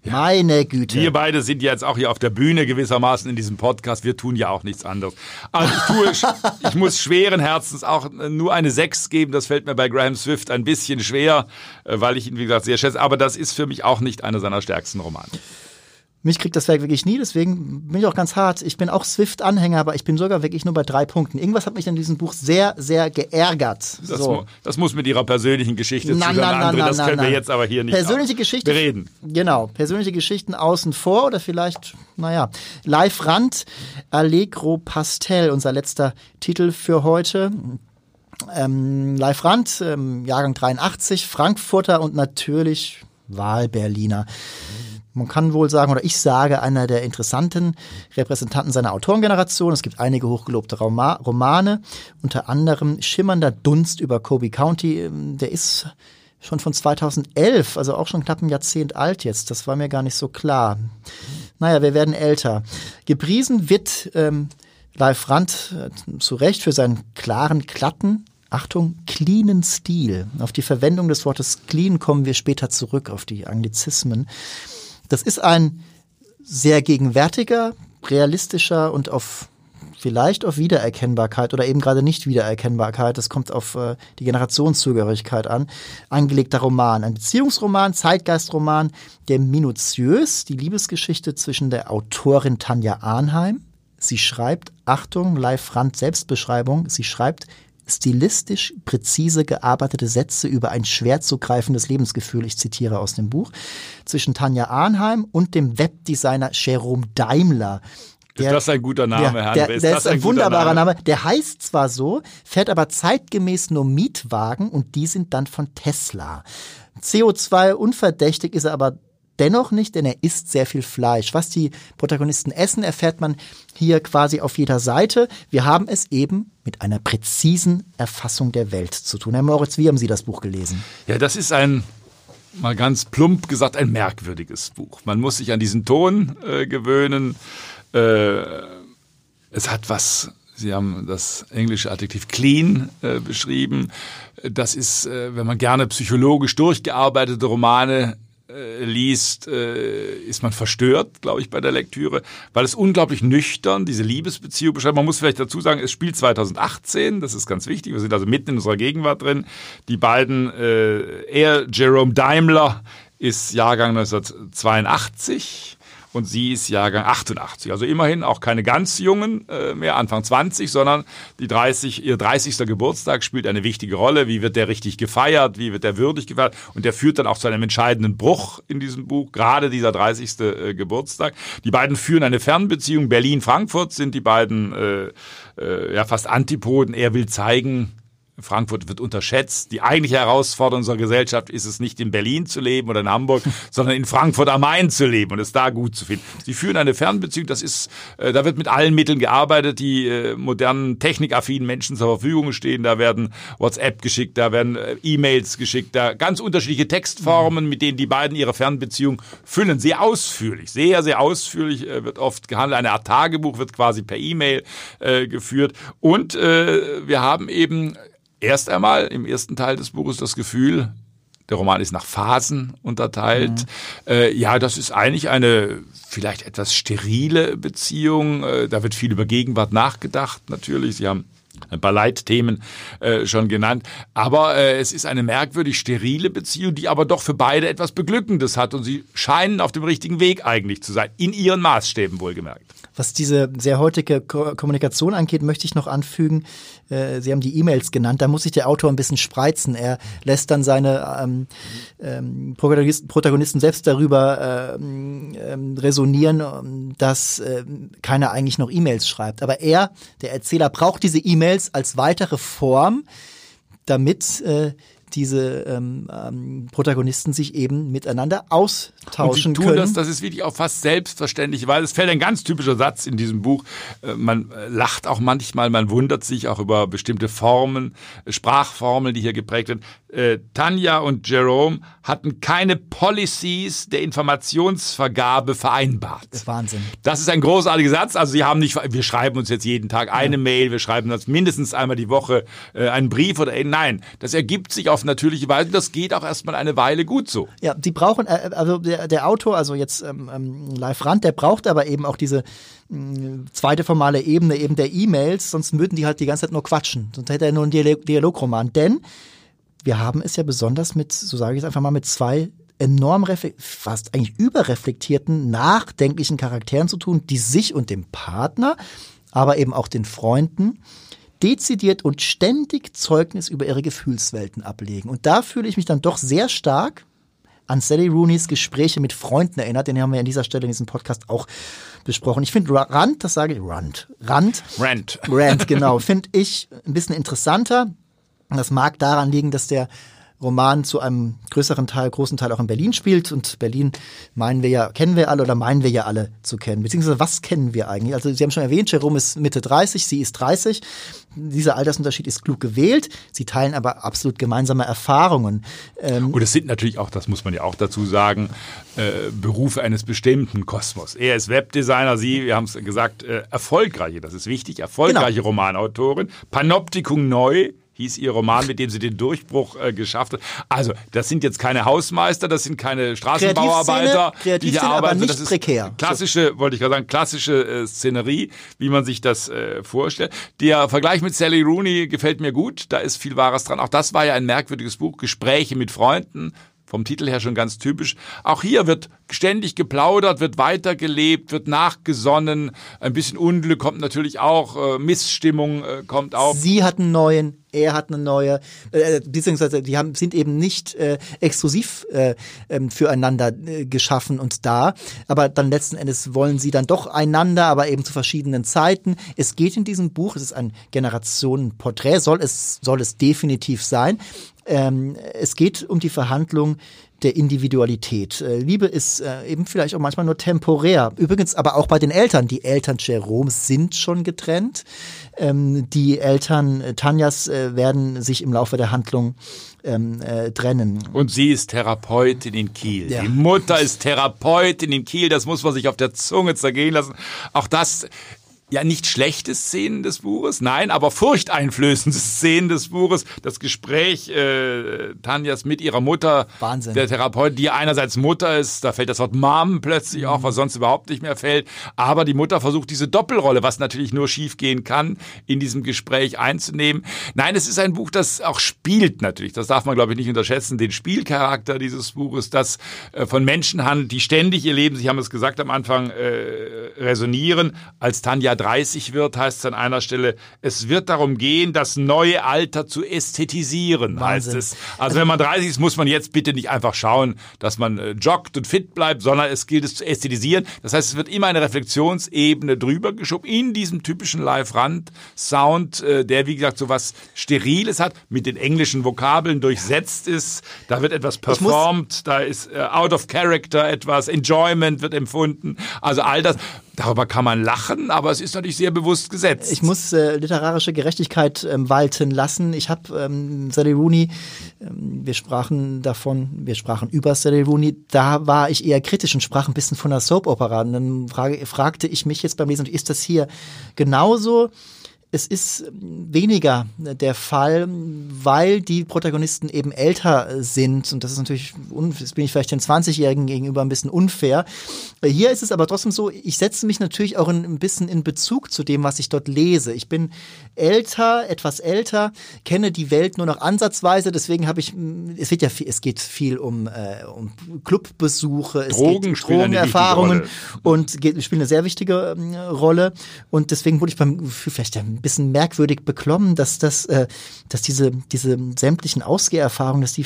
Meine Güte. Wir beide sind jetzt auch hier auf der Bühne gewissermaßen in diesem Podcast. Wir tun ja auch nichts anderes. Also ich tue, [LAUGHS] ich muss schweren Herzens auch nur eine Sechs geben. Das fällt mir bei Graham Swift ein bisschen schwer, äh, weil ich ihn, wie gesagt, sehr schätze. Aber das ist für mich auch nicht einer seiner stärksten Romane. Mich kriegt das Werk wirklich nie, deswegen bin ich auch ganz hart. Ich bin auch Swift-Anhänger, aber ich bin sogar wirklich nur bei drei Punkten. Irgendwas hat mich in diesem Buch sehr, sehr geärgert. Das, so. mu das muss mit Ihrer persönlichen Geschichte na, zu na, na, na, Das können wir jetzt aber hier nicht persönliche Geschichte, bereden. Genau, persönliche Geschichten außen vor oder vielleicht, naja, Live Rand, Allegro Pastel, unser letzter Titel für heute. Ähm, Live Rand, ähm, Jahrgang 83, Frankfurter und natürlich Wahlberliner. Man kann wohl sagen, oder ich sage, einer der interessanten Repräsentanten seiner Autorengeneration. Es gibt einige hochgelobte Roma Romane, unter anderem Schimmernder Dunst über Kobe County. Ähm, der ist schon von 2011, also auch schon knapp ein Jahrzehnt alt jetzt. Das war mir gar nicht so klar. Naja, wir werden älter. Gepriesen wird ähm, Leif Rand äh, zu Recht für seinen klaren, glatten, Achtung, cleanen Stil. Auf die Verwendung des Wortes clean kommen wir später zurück, auf die Anglizismen. Das ist ein sehr gegenwärtiger, realistischer und auf vielleicht auf Wiedererkennbarkeit oder eben gerade nicht Wiedererkennbarkeit, das kommt auf äh, die Generationszugehörigkeit an, angelegter Roman. Ein Beziehungsroman, Zeitgeistroman, der minutiös die Liebesgeschichte zwischen der Autorin Tanja Arnheim, sie schreibt, Achtung, Live Rand Selbstbeschreibung, sie schreibt stilistisch präzise gearbeitete Sätze über ein schwer zugreifendes Lebensgefühl, ich zitiere aus dem Buch, zwischen Tanja Arnheim und dem Webdesigner Jerome Daimler. Der, ist das ein guter Name, Herr? Der, ist der ist ein, ein wunderbarer Name? Name. Der heißt zwar so, fährt aber zeitgemäß nur Mietwagen und die sind dann von Tesla. CO2 unverdächtig ist er aber dennoch nicht, denn er isst sehr viel Fleisch. Was die Protagonisten essen, erfährt man hier quasi auf jeder Seite. Wir haben es eben mit einer präzisen Erfassung der Welt zu tun. Herr Moritz, wie haben Sie das Buch gelesen? Ja, das ist ein mal ganz plump gesagt, ein merkwürdiges Buch. Man muss sich an diesen Ton äh, gewöhnen. Äh, es hat was, Sie haben das englische Adjektiv clean äh, beschrieben. Das ist, äh, wenn man gerne psychologisch durchgearbeitete Romane äh, liest, äh, ist man verstört, glaube ich, bei der Lektüre, weil es unglaublich nüchtern diese Liebesbeziehung beschreibt. Man muss vielleicht dazu sagen, es spielt 2018, das ist ganz wichtig. Wir sind also mitten in unserer Gegenwart drin. Die beiden, äh, er, Jerome Daimler, ist Jahrgang 1982 und sie ist Jahrgang 88. Also immerhin auch keine ganz jungen äh, mehr, Anfang 20, sondern die 30, ihr 30. Geburtstag spielt eine wichtige Rolle. Wie wird der richtig gefeiert? Wie wird der würdig gefeiert? Und der führt dann auch zu einem entscheidenden Bruch in diesem Buch, gerade dieser 30. Äh, Geburtstag. Die beiden führen eine Fernbeziehung. Berlin-Frankfurt sind die beiden äh, äh, ja fast Antipoden. Er will zeigen, Frankfurt wird unterschätzt. Die eigentliche Herausforderung unserer Gesellschaft ist es nicht in Berlin zu leben oder in Hamburg, [LAUGHS] sondern in Frankfurt am Main zu leben und es da gut zu finden. Sie führen eine Fernbeziehung, das ist, äh, da wird mit allen Mitteln gearbeitet, die äh, modernen technikaffinen Menschen zur Verfügung stehen. Da werden WhatsApp geschickt, da werden äh, E-Mails geschickt, da ganz unterschiedliche Textformen, mit denen die beiden ihre Fernbeziehung füllen. Sehr ausführlich, sehr, sehr ausführlich wird oft gehandelt. Eine Art Tagebuch wird quasi per E-Mail geführt und wir haben eben erst einmal im ersten Teil des Buches das Gefühl, der Roman ist nach Phasen unterteilt. Mhm. Äh, ja, das ist eigentlich eine vielleicht etwas sterile Beziehung. Äh, da wird viel über Gegenwart nachgedacht, natürlich. Sie haben ein paar Leitthemen äh, schon genannt. Aber äh, es ist eine merkwürdig sterile Beziehung, die aber doch für beide etwas Beglückendes hat. Und sie scheinen auf dem richtigen Weg eigentlich zu sein. In ihren Maßstäben wohlgemerkt. Was diese sehr heutige Ko Kommunikation angeht, möchte ich noch anfügen, äh, Sie haben die E-Mails genannt, da muss sich der Autor ein bisschen spreizen. Er lässt dann seine ähm, ähm, Protagonisten, Protagonisten selbst darüber ähm, ähm, resonieren, dass äh, keiner eigentlich noch E-Mails schreibt. Aber er, der Erzähler, braucht diese E-Mails als weitere Form, damit äh, diese ähm, ähm, Protagonisten sich eben miteinander austauschen und sie tun können. Das, das ist wirklich auch fast selbstverständlich, weil es fällt ein ganz typischer Satz in diesem Buch. Äh, man äh, lacht auch manchmal, man wundert sich auch über bestimmte Formen, Sprachformeln, die hier geprägt werden. Äh, Tanja und Jerome hatten keine Policies der Informationsvergabe vereinbart. Das ist Wahnsinn. Das ist ein großartiger Satz. Also sie haben nicht, wir schreiben uns jetzt jeden Tag eine ja. Mail, wir schreiben uns mindestens einmal die Woche äh, einen Brief oder äh, nein, das ergibt sich auf natürliche Weise. Das geht auch erstmal eine Weile gut so. Ja, sie brauchen, äh, also der, der Autor, also jetzt ähm, ähm Live Rand, der braucht aber eben auch diese mh, zweite formale Ebene eben der E-Mails, sonst würden die halt die ganze Zeit nur quatschen. Sonst hätte er nur einen Dialog Dialogroman. Denn wir haben es ja besonders mit, so sage ich es einfach mal, mit zwei enorm fast eigentlich überreflektierten, nachdenklichen Charakteren zu tun, die sich und dem Partner, aber eben auch den Freunden dezidiert und ständig Zeugnis über ihre Gefühlswelten ablegen. Und da fühle ich mich dann doch sehr stark an Sally Rooneys Gespräche mit Freunden erinnert. Den haben wir an dieser Stelle in diesem Podcast auch besprochen. Ich finde Rand, das sage ich, Rand, Rand, Rand, Rand, genau, finde ich ein bisschen interessanter. Das mag daran liegen, dass der Roman zu einem größeren Teil, großen Teil auch in Berlin spielt. Und Berlin meinen wir ja, kennen wir alle oder meinen wir ja alle zu kennen. Beziehungsweise was kennen wir eigentlich? Also Sie haben schon erwähnt, Jerome ist Mitte 30, sie ist 30. Dieser Altersunterschied ist klug gewählt. Sie teilen aber absolut gemeinsame Erfahrungen. Ähm Und es sind natürlich auch, das muss man ja auch dazu sagen, äh, Berufe eines bestimmten Kosmos. Er ist Webdesigner, Sie, wir haben es gesagt, äh, erfolgreiche, das ist wichtig, erfolgreiche genau. Romanautorin. Panoptikum neu, hieß ihr Roman, mit dem sie den Durchbruch äh, geschafft hat. Also, das sind jetzt keine Hausmeister, das sind keine Straßenbauarbeiter, die hier arbeiten. Aber nicht das ist prekär. Klassische, wollte ich gerade sagen, klassische äh, Szenerie, wie man sich das äh, vorstellt. Der Vergleich mit Sally Rooney gefällt mir gut, da ist viel Wahres dran. Auch das war ja ein merkwürdiges Buch, Gespräche mit Freunden, vom Titel her schon ganz typisch. Auch hier wird ständig geplaudert, wird weitergelebt, wird nachgesonnen. Ein bisschen Unglück kommt natürlich auch, äh, Missstimmung äh, kommt auch. Sie hat einen neuen, er hat eine neue, äh, beziehungsweise die haben, sind eben nicht äh, exklusiv äh, ähm, füreinander äh, geschaffen und da, aber dann letzten Endes wollen sie dann doch einander, aber eben zu verschiedenen Zeiten. Es geht in diesem Buch, es ist ein Generationenporträt, soll es, soll es definitiv sein. Ähm, es geht um die Verhandlung der Individualität. Äh, Liebe ist äh, eben vielleicht auch manchmal nur temporär. Übrigens aber auch bei den Eltern. Die Eltern Jeroms sind schon getrennt. Ähm, die Eltern äh, Tanjas äh, werden sich im Laufe der Handlung ähm, äh, trennen. Und sie ist Therapeutin in Kiel. Ja. Die Mutter ist Therapeutin in Kiel. Das muss man sich auf der Zunge zergehen lassen. Auch das ja nicht schlechte Szenen des Buches, nein, aber furchteinflößende [LAUGHS] Szenen des Buches. Das Gespräch äh, Tanjas mit ihrer Mutter, Wahnsinn. der Therapeutin, die einerseits Mutter ist, da fällt das Wort Mom plötzlich auch, was sonst überhaupt nicht mehr fällt. Aber die Mutter versucht diese Doppelrolle, was natürlich nur schiefgehen kann, in diesem Gespräch einzunehmen. Nein, es ist ein Buch, das auch spielt natürlich. Das darf man, glaube ich, nicht unterschätzen. Den Spielcharakter dieses Buches, das äh, von Menschen handelt, die ständig ihr Leben, Sie haben es gesagt am Anfang, äh, resonieren. Als Tanja 30 wird, heißt es an einer Stelle, es wird darum gehen, das neue Alter zu ästhetisieren, Wahnsinn. heißt es. Also, wenn man 30 ist, muss man jetzt bitte nicht einfach schauen, dass man äh, joggt und fit bleibt, sondern es gilt es zu ästhetisieren. Das heißt, es wird immer eine Reflexionsebene drüber geschoben in diesem typischen Live-Rand-Sound, äh, der wie gesagt so was Steriles hat, mit den englischen Vokabeln durchsetzt ist. Da wird etwas performt, da ist äh, out of character etwas, Enjoyment wird empfunden. Also all das. Darüber kann man lachen, aber es ist natürlich sehr bewusst gesetzt. Ich muss äh, literarische Gerechtigkeit ähm, walten lassen. Ich habe ähm, Sally Rooney, ähm, wir sprachen davon, wir sprachen über Sally Rooney, da war ich eher kritisch und sprach ein bisschen von der Soap-Opera. Dann frage, fragte ich mich jetzt beim Lesen, ist das hier genauso? Es ist weniger der Fall, weil die Protagonisten eben älter sind. Und das ist natürlich, jetzt bin ich vielleicht den 20-Jährigen gegenüber ein bisschen unfair. Hier ist es aber trotzdem so, ich setze mich natürlich auch ein bisschen in Bezug zu dem, was ich dort lese. Ich bin älter, etwas älter, kenne die Welt nur noch ansatzweise. Deswegen habe ich, es wird ja viel, es geht viel um, äh, um Clubbesuche, es Drogen geht Drogenerfahrungen und geht, spielen eine sehr wichtige äh, Rolle. Und deswegen wurde ich beim vielleicht ein bisschen merkwürdig beklommen, dass das, äh, dass diese, diese sämtlichen Ausgeherfahrungen, dass die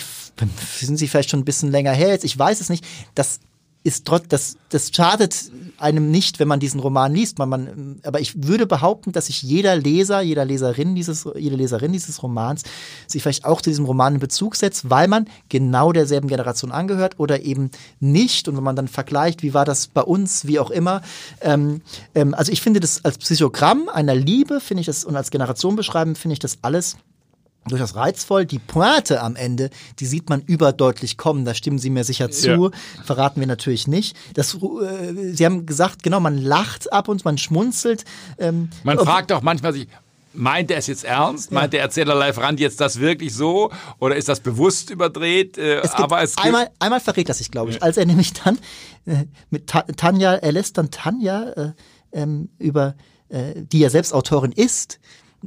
sind sie vielleicht schon ein bisschen länger her jetzt. Ich weiß es nicht. Das ist trotz, das, das schadet einem nicht, wenn man diesen Roman liest. Man, man, aber ich würde behaupten, dass sich jeder Leser, jeder Leserin dieses, jede Leserin dieses Romans sich vielleicht auch zu diesem Roman in Bezug setzt, weil man genau derselben Generation angehört oder eben nicht. Und wenn man dann vergleicht, wie war das bei uns, wie auch immer. Ähm, ähm, also ich finde das als Psychogramm einer Liebe, finde ich das, und als Generation beschreiben, finde ich das alles durchaus reizvoll. Die Pointe am Ende, die sieht man überdeutlich kommen. Da stimmen Sie mir sicher zu. Ja. Verraten wir natürlich nicht. Das, äh, Sie haben gesagt, genau, man lacht ab und man schmunzelt. Ähm, man fragt auch manchmal sich, meint er es jetzt ernst? Meint der Erzähler Live Rand jetzt das wirklich so? Oder ist das bewusst überdreht? Äh, es aber es einmal, einmal verrät er sich, glaube ich, ja. als er nämlich dann äh, mit Ta Tanja, er lässt dann Tanja äh, ähm, über, äh, die ja selbst Autorin ist,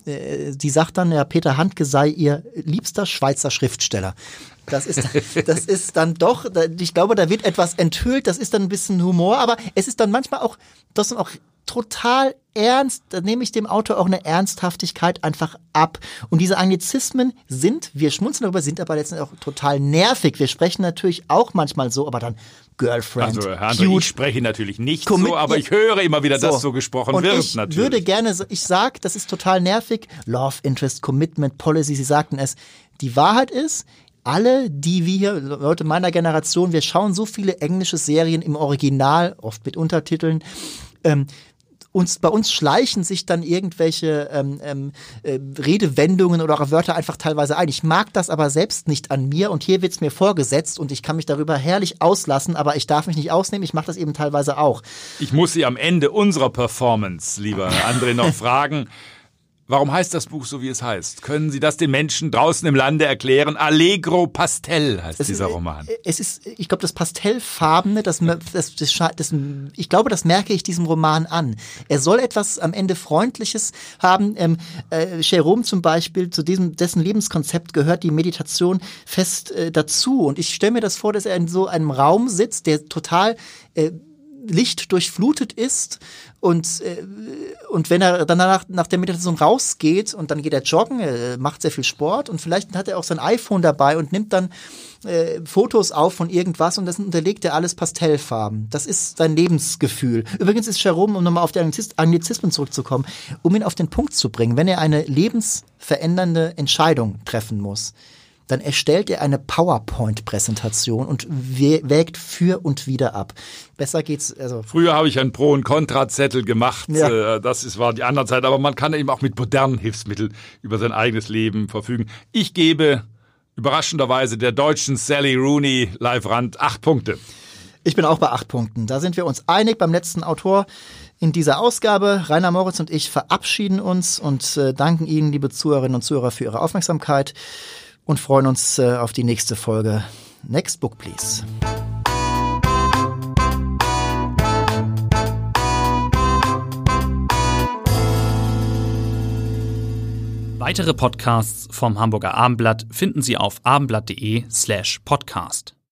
die sagt dann, ja, Peter Handke sei ihr liebster Schweizer Schriftsteller. Das ist, [LAUGHS] das ist dann doch, ich glaube, da wird etwas enthüllt, das ist dann ein bisschen Humor, aber es ist dann manchmal auch, das auch total ernst, da nehme ich dem Autor auch eine Ernsthaftigkeit einfach ab. Und diese Anglizismen sind, wir schmunzeln darüber, sind aber letztendlich auch total nervig. Wir sprechen natürlich auch manchmal so, aber dann Girlfriend. Also, André, ich spreche natürlich nicht Commit so, aber ich höre immer wieder, so. dass so gesprochen und wird, ich natürlich. Ich würde gerne, ich sag, das ist total nervig. Love, Interest, Commitment, Policy, Sie sagten es. Die Wahrheit ist, alle, die wir, Leute meiner Generation, wir schauen so viele englische Serien im Original, oft mit Untertiteln. Ähm, uns, bei uns schleichen sich dann irgendwelche ähm, ähm, äh, Redewendungen oder auch Wörter einfach teilweise ein. Ich mag das aber selbst nicht an mir und hier wird's mir vorgesetzt und ich kann mich darüber herrlich auslassen, aber ich darf mich nicht ausnehmen, ich mache das eben teilweise auch. Ich muss Sie am Ende unserer Performance, lieber André, noch [LAUGHS] fragen. Warum heißt das Buch so, wie es heißt? Können Sie das den Menschen draußen im Lande erklären? Allegro Pastel heißt es, dieser Roman. Es ist, ich glaube, das Pastellfarbene, das, das, das, das, ich glaube, das merke ich diesem Roman an. Er soll etwas am Ende Freundliches haben. Ähm, äh, Jerome zum Beispiel, zu diesem, dessen Lebenskonzept gehört die Meditation fest äh, dazu. Und ich stelle mir das vor, dass er in so einem Raum sitzt, der total äh, Licht durchflutet ist und, äh, und wenn er dann nach, nach der Meditation rausgeht und dann geht er joggen, er macht sehr viel Sport und vielleicht hat er auch sein iPhone dabei und nimmt dann äh, Fotos auf von irgendwas und das unterlegt er alles Pastellfarben. Das ist sein Lebensgefühl. Übrigens ist Jerome, um nochmal auf die Anglizismen zurückzukommen, um ihn auf den Punkt zu bringen, wenn er eine lebensverändernde Entscheidung treffen muss, dann erstellt er eine PowerPoint-Präsentation und wägt für und wieder ab. Besser geht's. Also Früher habe ich einen Pro- und Kontra-Zettel gemacht. Ja. Äh, das ist, war die andere Zeit. Aber man kann eben auch mit modernen Hilfsmitteln über sein eigenes Leben verfügen. Ich gebe überraschenderweise der deutschen Sally Rooney Live-Rand acht Punkte. Ich bin auch bei acht Punkten. Da sind wir uns einig beim letzten Autor in dieser Ausgabe. Rainer Moritz und ich verabschieden uns und äh, danken Ihnen, liebe Zuhörerinnen und Zuhörer, für Ihre Aufmerksamkeit und freuen uns äh, auf die nächste Folge. Next Book, please. Weitere Podcasts vom Hamburger Abendblatt finden Sie auf abendblatt.de slash podcast.